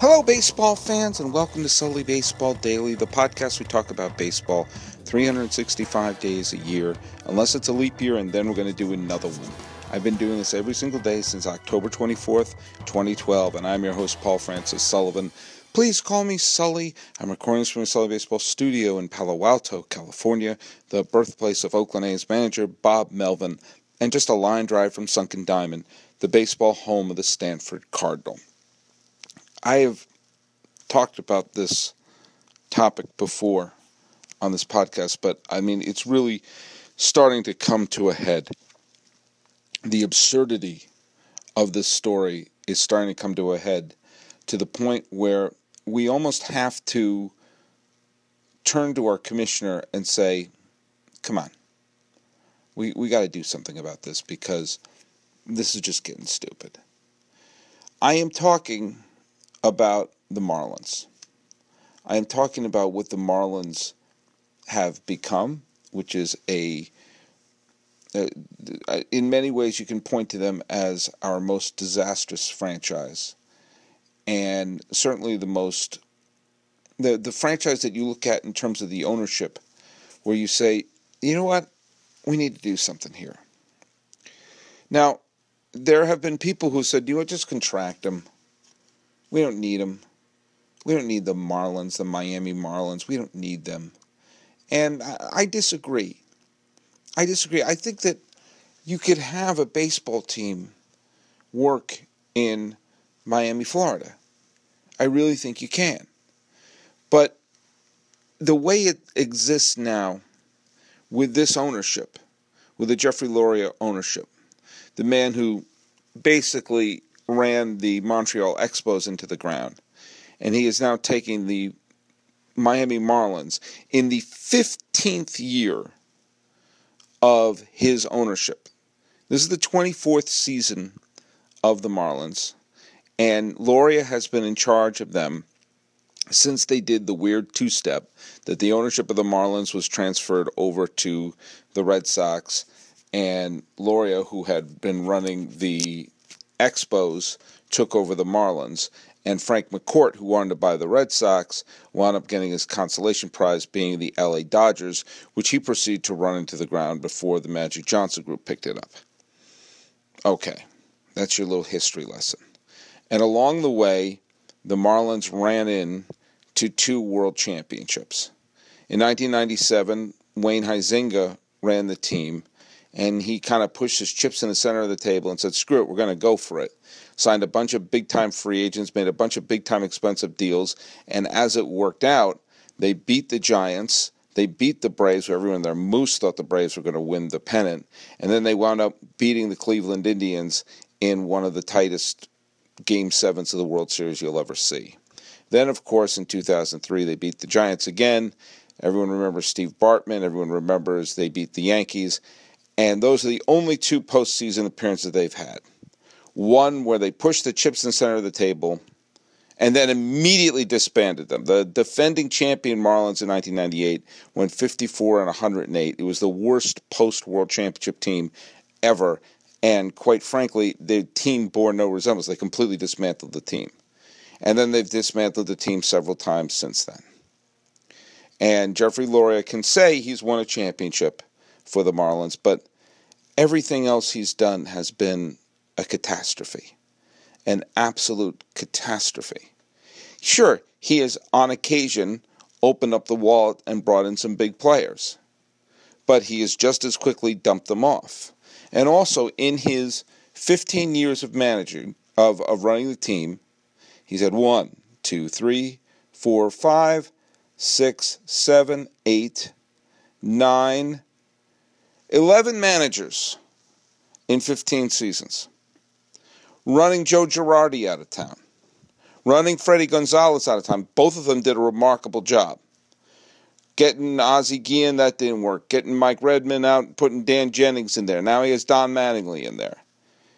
Hello, baseball fans, and welcome to Sully Baseball Daily, the podcast we talk about baseball 365 days a year, unless it's a leap year, and then we're going to do another one. I've been doing this every single day since October 24th, 2012, and I'm your host, Paul Francis Sullivan. Please call me Sully. I'm recording this from the Sully Baseball studio in Palo Alto, California, the birthplace of Oakland A's manager Bob Melvin, and just a line drive from Sunken Diamond, the baseball home of the Stanford Cardinal. I have talked about this topic before on this podcast, but I mean, it's really starting to come to a head. The absurdity of this story is starting to come to a head to the point where we almost have to turn to our commissioner and say, come on, we, we got to do something about this because this is just getting stupid. I am talking about the Marlins. I am talking about what the Marlins have become, which is a uh, in many ways you can point to them as our most disastrous franchise and certainly the most the the franchise that you look at in terms of the ownership where you say you know what? We need to do something here. Now there have been people who said you know what, just contract them we don't need them we don't need the marlins the miami marlins we don't need them and I, disagree I disagree. I think that you could have a baseball team work in Miami, Florida. I really think you can. But the way it exists now with this ownership, with the Jeffrey Loria ownership, the man who basically ran the Montreal Expos into the ground, and he is now taking the Miami Marlins in the 15th year of his ownership. This is the 24th season of the Marlins, and Loria has been in charge of them since they did the weird two step that the ownership of the Marlins was transferred over to the Red Sox, and Loria, who had been running the Expos, took over the Marlins and Frank McCourt, who wanted to buy the Red Sox, wound up getting his consolation prize being the LA Dodgers, which he proceeded to run into the ground before the Magic Johnson group picked it up. Okay, that's your little history lesson. And along the way, the Marlins ran in to two world championships. In 1997, Wayne Huizenga ran the team, and he kind of pushed his chips in the center of the table and said, "Screw it, we're going to go for it." Signed a bunch of big time free agents, made a bunch of big time expensive deals, and as it worked out, they beat the Giants. They beat the Braves, where everyone their moose thought the Braves were going to win the pennant, and then they wound up beating the Cleveland Indians in one of the tightest game sevens of the World Series you'll ever see. Then, of course, in 2003, they beat the Giants again. Everyone remembers Steve Bartman. Everyone remembers they beat the Yankees. And those are the only two postseason appearances they've had. One where they pushed the chips in the center of the table and then immediately disbanded them. The defending champion Marlins in 1998 went 54 and 108. It was the worst post World Championship team ever. And quite frankly, the team bore no resemblance. They completely dismantled the team. And then they've dismantled the team several times since then. And Jeffrey Loria can say he's won a championship for the Marlins, but everything else he's done has been a catastrophe, an absolute catastrophe. Sure, he has on occasion opened up the wallet and brought in some big players, but he has just as quickly dumped them off. And also, in his 15 years of managing, of, of running the team, he's had one, two, three, four, five, six, seven, eight, nine, 11 managers in 15 seasons. Running Joe Girardi out of town. Running Fredi Gonzalez out of town. Both of them did a remarkable job. Getting Ozzie Guillen, that didn't work. Getting Mike Redmond out, and putting Dan Jennings in there. Now he has Don Mattingly in there.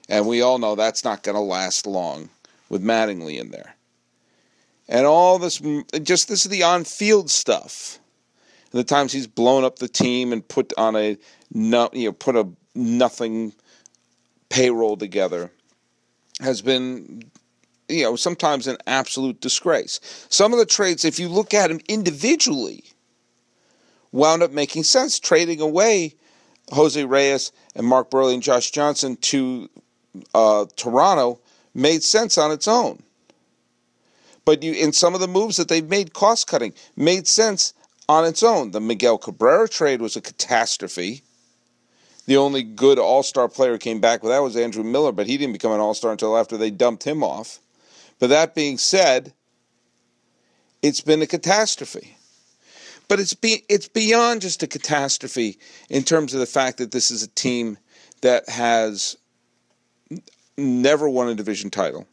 And we all know that's not going to last long with Mattingly in there. And all this, mm, just this is the on field stuff And the times he's blown up the team and put on a no, you know put a nothing payroll together has been you know, sometimes an absolute disgrace. Some of the trades, if you look at them individually, wound up making sense. Trading away Jose Reyes and Mark Buehrle and Josh Johnson to uh, Toronto made sense on its own. But you, in some of the moves that they've made, cost cutting made sense on its own. The Miguel Cabrera trade was a catastrophe. The only good All Star player came back with that was Andrew Miller, but he didn't become an All Star until after they dumped him off. But that being said, it's been a catastrophe. But it's be, it's beyond just a catastrophe in terms of the fact that this is a team that has never won a division title,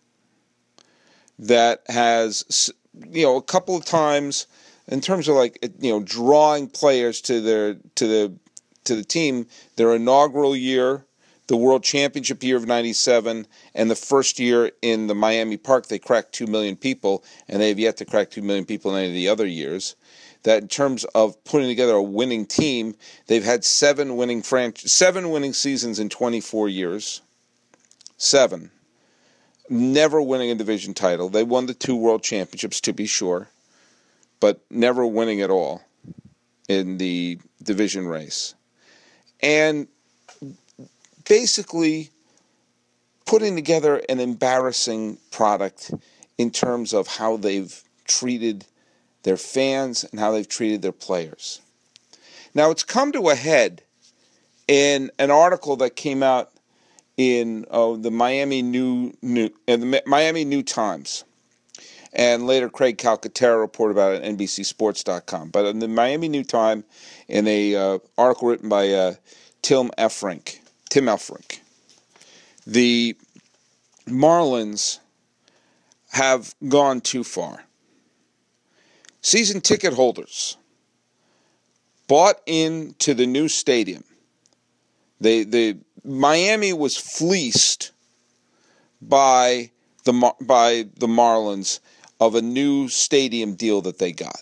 that has you know a couple of times in terms of like you know drawing players to their to the to the team their inaugural year the World Championship year of 97 and the first year in the Miami Park, they cracked 2 million people, and they have yet to crack 2 million people in any of the other years. That in terms of putting together a winning team, they've had seven winning franch- seven winning seasons in 24 years. Seven. Never winning a division title. They won the two world championships, to be sure, but never winning at all in the division race. And basically putting together an embarrassing product in terms of how they've treated their fans and how they've treated their players. Now, it's come to a head in an article that came out in oh, the Miami New, New uh, the Miami New Times, and later Craig Calcaterra reported about it at NBCSports.com. But in the Miami New Times, in a uh, article written by uh, Tim Elfrink, Tim Elfrink. The Marlins have gone too far. Season ticket holders bought into the new stadium. They, the Miami was fleeced by the by the Marlins of a new stadium deal that they got.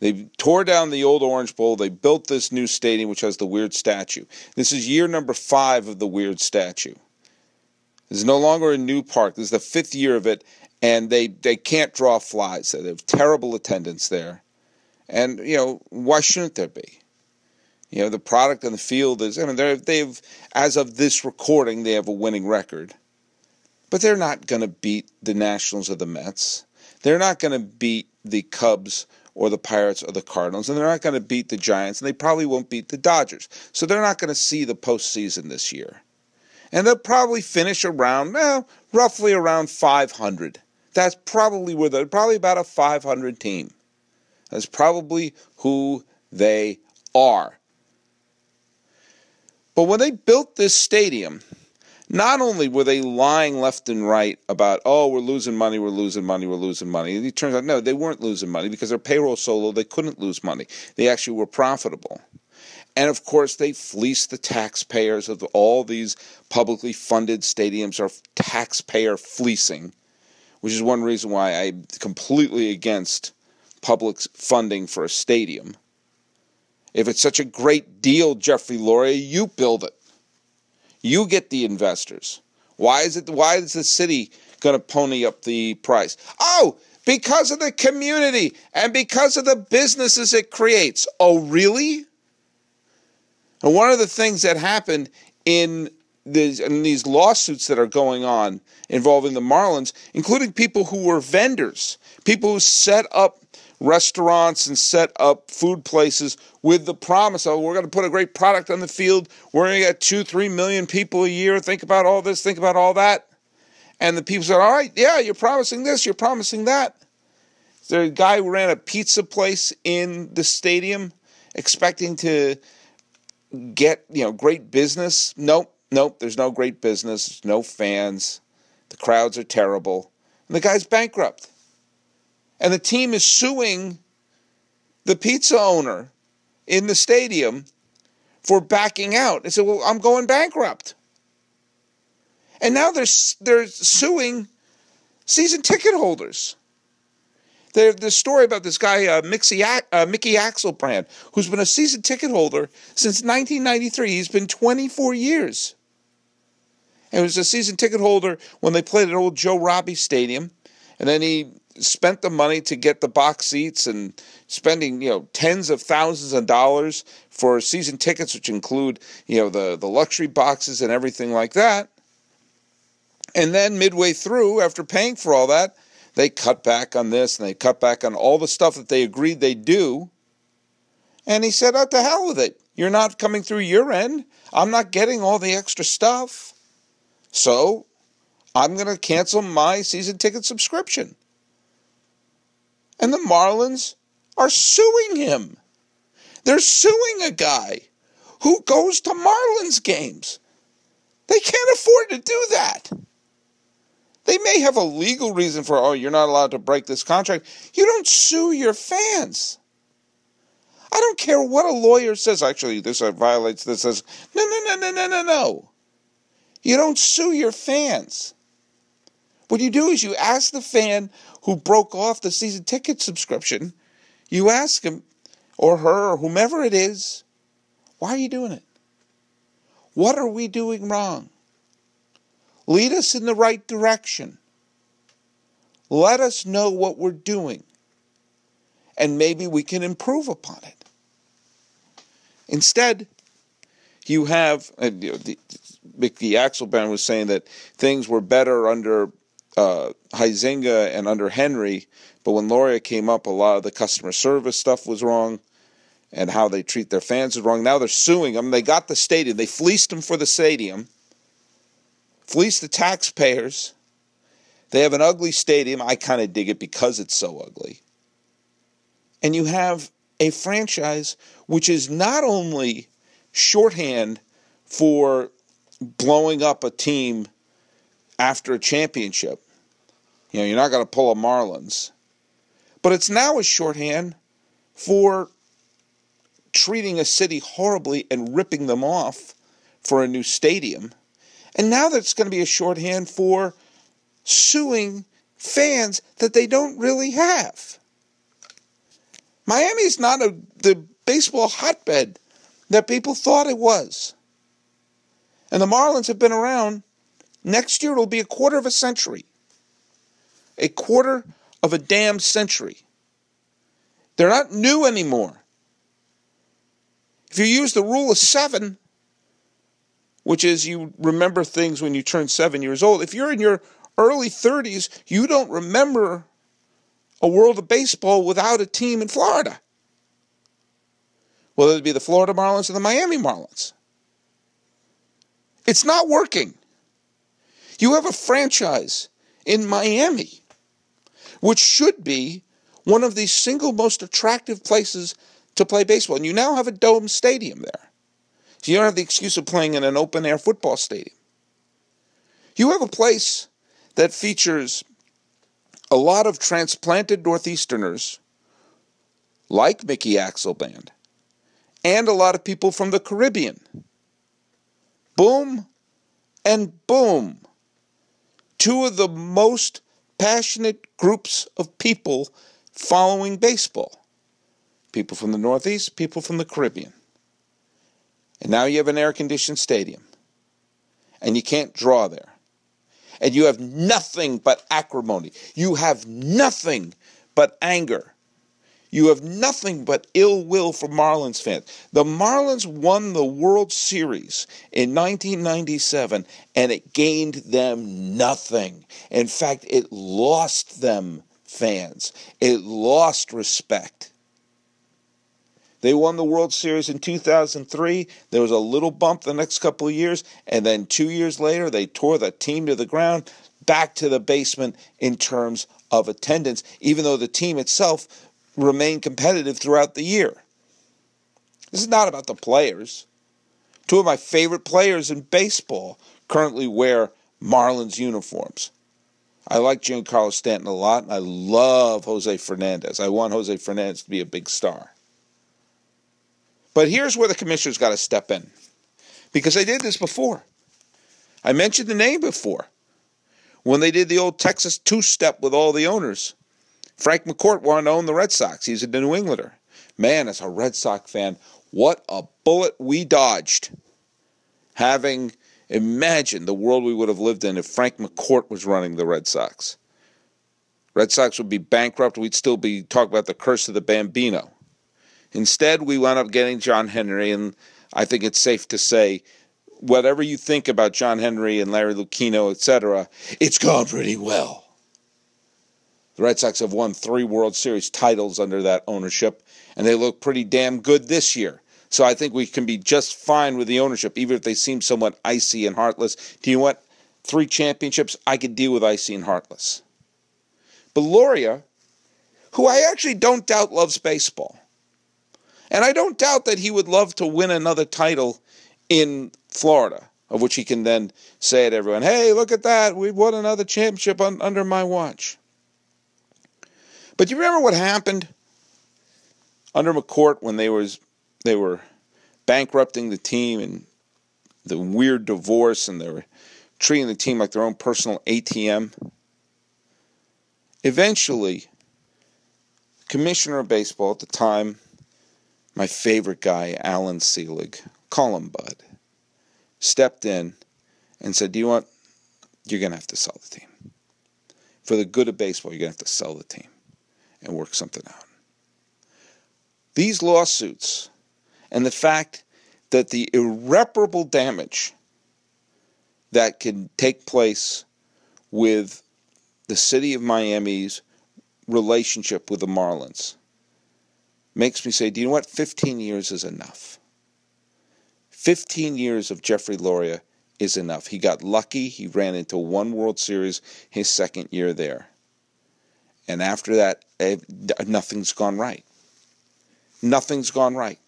They tore down the old Orange Bowl. They built this new stadium, which has the weird statue. This is year number five of the weird statue. This is no longer a new park. This is the fifth year of it, and they, they can't draw flies. They have terrible attendance there. And, you know, why shouldn't there be? You know, the product on the field is, I mean, they've, as of this recording, they have a winning record. But they're not going to beat the Nationals or the Mets. They're not going to beat the Cubs or the Pirates or the Cardinals, and they're not going to beat the Giants, and they probably won't beat the Dodgers. So they're not going to see the postseason this year. And they'll probably finish around, well, roughly around 500. That's probably where they're probably about a 500 team. That's probably who they are. But when they built this stadium, not only were they lying left and right about, oh, we're losing money, we're losing money, we're losing money. And it turns out, no, they weren't losing money because their payroll so low they couldn't lose money. They actually were profitable. And of course, they fleeced the taxpayers of all these publicly funded stadiums are taxpayer fleecing, which is one reason why I'm completely against public funding for a stadium. If it's such a great deal, Jeffrey Loria, you build it. You get the investors. Why is it? Why is the city going to pony up the price? Oh, because of the community and because of the businesses it creates. Oh, really? And one of the things that happened in these, in these lawsuits that are going on involving the Marlins, including people who were vendors, people who set up restaurants and set up food places with the promise of we're going to put a great product on the field. We're going to get two, three million people a year. Think about all this, think about all that. And the people said, All right, yeah, you're promising this, you're promising that. A guy who ran a pizza place in the stadium expecting to get, you know, great business. Nope, nope, there's no great business, no fans. The crowds are terrible. And the guy's bankrupt and the team is suing the pizza owner in the stadium for backing out. They said, "Well, I'm going bankrupt," and now they're they're suing season ticket holders. There's the story about this guy, uh, Mixie, uh, Mickey Axelband, who's been a season ticket holder since 1993. He's been 24 years. And he was a season ticket holder when they played at old Joe Robbie Stadium. And then he spent the money to get the box seats and spending you know tens of thousands of dollars for season tickets which include you know the the luxury boxes and everything like that. And then midway through after paying for all that they cut back on this and they cut back on all the stuff that they agreed they'd do. And he said oh to hell with it. You're not coming through your end. I'm not getting all the extra stuff. So i'm going to cancel my season ticket subscription and the Marlins are suing him. They're suing a guy who goes to Marlins games. They can't afford to do that. They may have a legal reason for, oh, you're not allowed to break this contract. You don't sue your fans. I don't care what a lawyer says. Actually, this uh, violates this. Says, no, no, no, no, no, no, no. You don't sue your fans. What you do is you ask the fan who broke off the season ticket subscription, you ask him or her or whomever it is, why are you doing it? What are we doing wrong? Lead us in the right direction. Let us know what we're doing, and maybe we can improve upon it. Instead, you have uh, the, Mickey Axelband was saying that things were better under uh, and under Henry, but when Loria came up, a lot of the customer service stuff was wrong, and how they treat their fans is wrong. Now they're suing them. They got the stadium. They fleeced them for the stadium, fleeced the taxpayers. They have an ugly stadium. I kind of dig it because it's so ugly. And you have a franchise which is not only shorthand for blowing up a team after a championship. You know, you're not going to pull a Marlins. But it's now a shorthand for treating a city horribly and ripping them off for a new stadium. And now that's going to be a shorthand for suing fans that they don't really have. Miami is not a, the baseball hotbed that people thought it was. And the Marlins have been around Next year it'll be a quarter of a century. A quarter of a damn century. They're not new anymore. If you use the rule of seven, which is you remember things when you turn seven years old, if you're in your early 30s, you don't remember a world of baseball without a team in Florida. Whether it be the Florida Marlins or the Miami Marlins. It's not working. You have a franchise in Miami, which should be one of the single most attractive places to play baseball. And you now have a dome stadium there. So you don't have the excuse of playing in an open air football stadium. You have a place that features a lot of transplanted Northeasterners, like Mickey Axelband, and a lot of people from the Caribbean. Boom and boom two of the most passionate groups of people following baseball people from the Northeast, people from the Caribbean. And now you have an air conditioned stadium, and you can't draw there. And you have nothing but acrimony. You have nothing but anger you have nothing but ill will for Marlins fans. The Marlins won the World Series in 1997 and it gained them nothing. In fact, it lost them fans, it lost respect. They won the World Series in 2003. There was a little bump the next couple of years, and then two years later, they tore the team to the ground, back to the basement in terms of attendance, even though the team itself remain competitive throughout the year. This is not about the players. Two of my favorite players in baseball currently wear Marlins uniforms. I like Giancarlo Stanton a lot, and I love Jose Fernandez. I want Jose Fernandez to be a big star. But here's where the commissioner's got to step in. Because they did this before. I mentioned the name before. When they did the old Texas two step with all the owners. Frank McCourt wanted to own the Red Sox. He's a New Englander. Man, as a Red Sox fan, what a bullet we dodged having imagined the world we would have lived in if Frank McCourt was running the Red Sox. Red Sox would be bankrupt. We'd still be talking about the curse of the Bambino. Instead, we wound up getting John Henry, and I think it's safe to say, whatever you think about John Henry and Larry Lucchino, etc., it's gone pretty well. The Red Sox have won three World Series titles under that ownership, and they look pretty damn good this year. So I think we can be just fine with the ownership, even if they seem somewhat icy and heartless. Do you want? Three championships, I could deal with icy and heartless. But Loria, who I actually don't doubt loves baseball, and I don't doubt that he would love to win another title in Florida, of which he can then say to everyone, hey, look at that, we won another championship on, under my watch. But do you remember what happened under McCourt when they was they were bankrupting the team and the weird divorce and they were treating the team like their own personal ATM? Eventually, commissioner of baseball at the time, my favorite guy, Allan Selig, call him Bud, stepped in and said, Do you want, you're going to have to sell the team. For the good of baseball, you're going to have to sell the team and work something out. These lawsuits and the fact that the irreparable damage that can take place with the city of Miami's relationship with the Marlins makes me say, do you know what? 15 years is enough. 15 years of Jeffrey Loria is enough. He got lucky. He ran into one World Series his second year there. And after that, nothing's gone right. Nothing's gone right.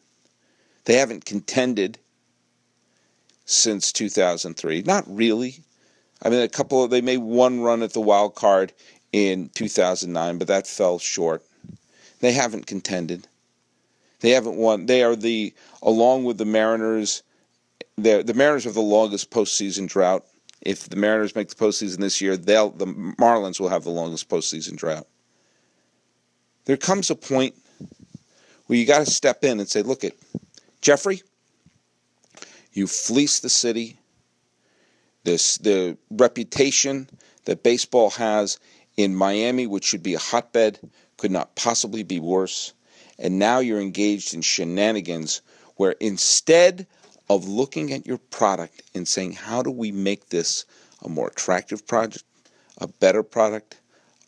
They haven't contended since 2003. Not really. I mean, a couple of, they made one run at the wild card in 2009, but that fell short. They haven't contended. They haven't won. They are the, along with the Mariners, the Mariners have the longest postseason drought. If the Mariners make the postseason this year, they'll the Marlins will have the longest postseason drought. There comes a point where you got to step in and say, "Look, it, Jeffrey, you fleeced the city. This the reputation that baseball has in Miami, which should be a hotbed, could not possibly be worse." And now you're engaged in shenanigans where instead of looking at your product and saying, how do we make this a more attractive product, a better product,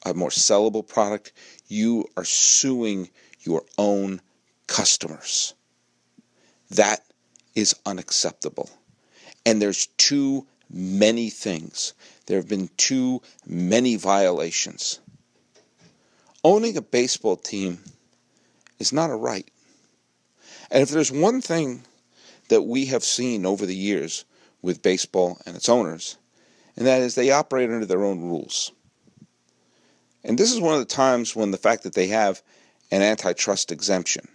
a more sellable product, you are suing your own customers. That is unacceptable. And there's too many things. There have been too many violations. Owning a baseball team is not a right. And if there's one thing that we have seen over the years with baseball and its owners, and that is they operate under their own rules. And this is one of the times when the fact that they have an antitrust exemption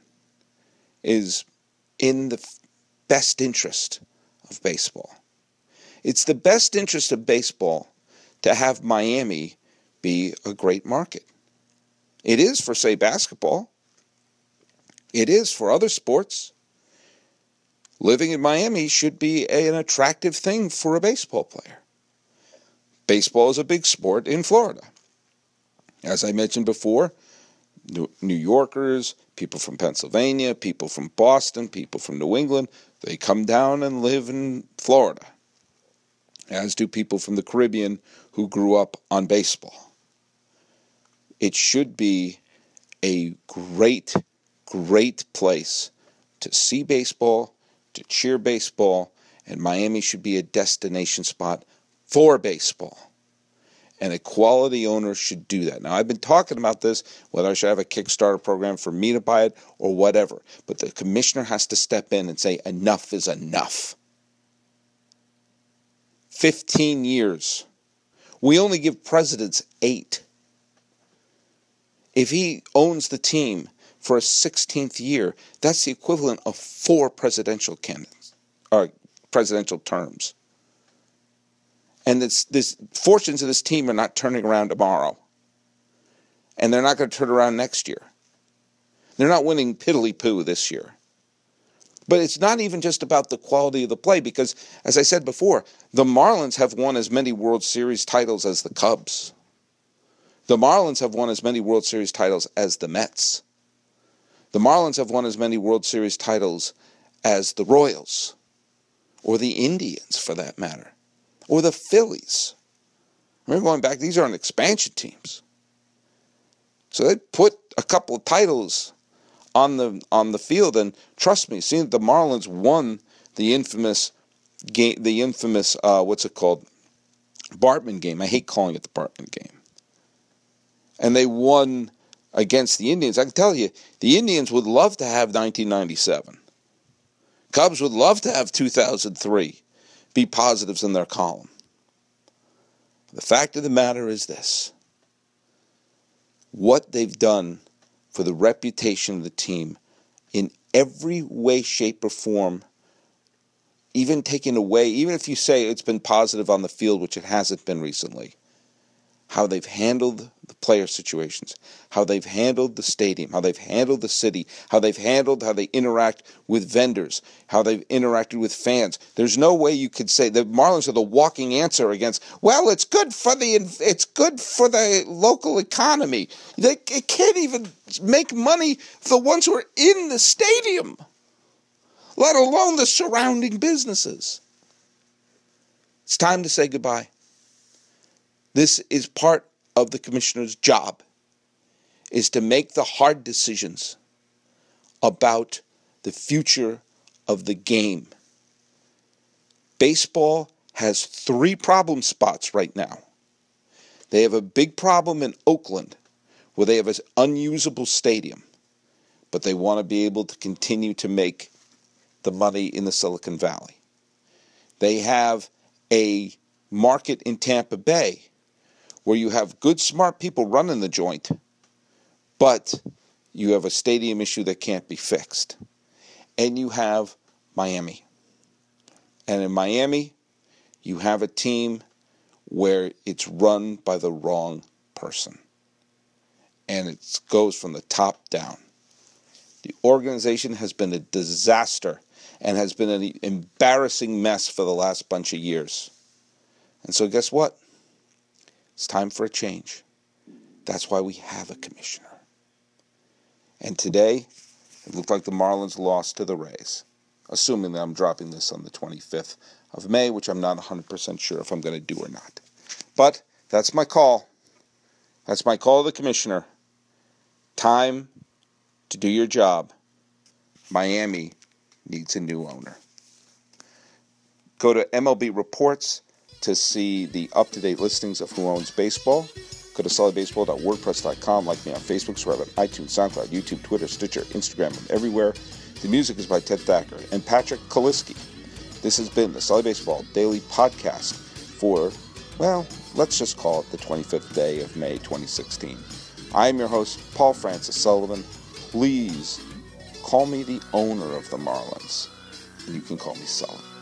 is in the best interest of baseball. It's the best interest of baseball to have Miami be a great market. It is for, say, basketball. It is for other sports. Living in Miami should be an attractive thing for a baseball player. Baseball is a big sport in Florida. As I mentioned before, New Yorkers, people from Pennsylvania, people from Boston, people from New England, they come down and live in Florida, as do people from the Caribbean who grew up on baseball. It should be a great great place to see baseball, to cheer baseball, and Miami should be a destination spot for baseball. And a quality owner should do that. Now, I've been talking about this, whether I should have a Kickstarter program for me to buy it or whatever. But the commissioner has to step in and say, enough is enough. 15 years. We only give presidents eight. If he owns the team for a 16th year. That's the equivalent of four presidential candidates or presidential terms. And this, this fortunes of this team are not turning around tomorrow. And they're not going to turn around next year. They're not winning piddly poo this year. But it's not even just about the quality of the play because, as I said before, the Marlins have won as many World Series titles as the Cubs. The Marlins have won as many World Series titles as the Mets. The Marlins have won as many World Series titles as the Royals, or the Indians for that matter, or the Phillies. Remember going back, these aren't expansion teams. So they put a couple of titles on the on the field, and trust me, seeing that the Marlins won the infamous game, the infamous uh, what's it called, Bartman game. I hate calling it the Bartman game. And they won against the Indians. I can tell you, the Indians would love to have 1997. Cubs would love to have 2003 be positives in their column. The fact of the matter is this what they've done for the reputation of the team in every way, shape, or form, even taken away, even if you say it's been positive on the field, which it hasn't been recently, how they've handled the player situations, how they've handled the stadium, how they've handled the city, how they've handled how they interact with vendors, how they've interacted with fans. There's no way you could say the Marlins are the walking answer against. Well, it's good for the it's good for the local economy. They can't even make money for the ones who are in the stadium, let alone the surrounding businesses. It's time to say goodbye. This is part of the commissioner's job is to make the hard decisions about the future of the game. Baseball has three problem spots right now. They have a big problem in Oakland where they have an unusable stadium, but they want to be able to continue to make the money in the Silicon Valley. They have a market in Tampa Bay where you have good, smart people running the joint, but you have a stadium issue that can't be fixed. And you have Miami. And in Miami, you have a team where it's run by the wrong person. And it goes from the top down. The organization has been a disaster and has been an embarrassing mess for the last bunch of years. And so, guess what? It's time for a change. That's why we have a commissioner. And today, it looked like the Marlins lost to the Rays, assuming that I'm dropping this on the 25th of May, which I'm not 100% sure if I'm going to do or not. But that's my call. That's my call to the commissioner. Time to do your job. Miami needs a new owner. Go to MLB Reports to see the up to date listings of Who Owns Baseball. Go to sullybaseball.wordpress.com. Like me on Facebook, subscribe on iTunes, SoundCloud, YouTube, Twitter, Stitcher, Instagram, and everywhere. The music is by Ted Thacker and Patrick Kaliski. This has been the Sully Baseball Daily Podcast for, well, let's just call it the 25th day of May 2016. I am your host, Paul Francis Sullivan. Please call me the owner of the Marlins. You can call me Sullivan.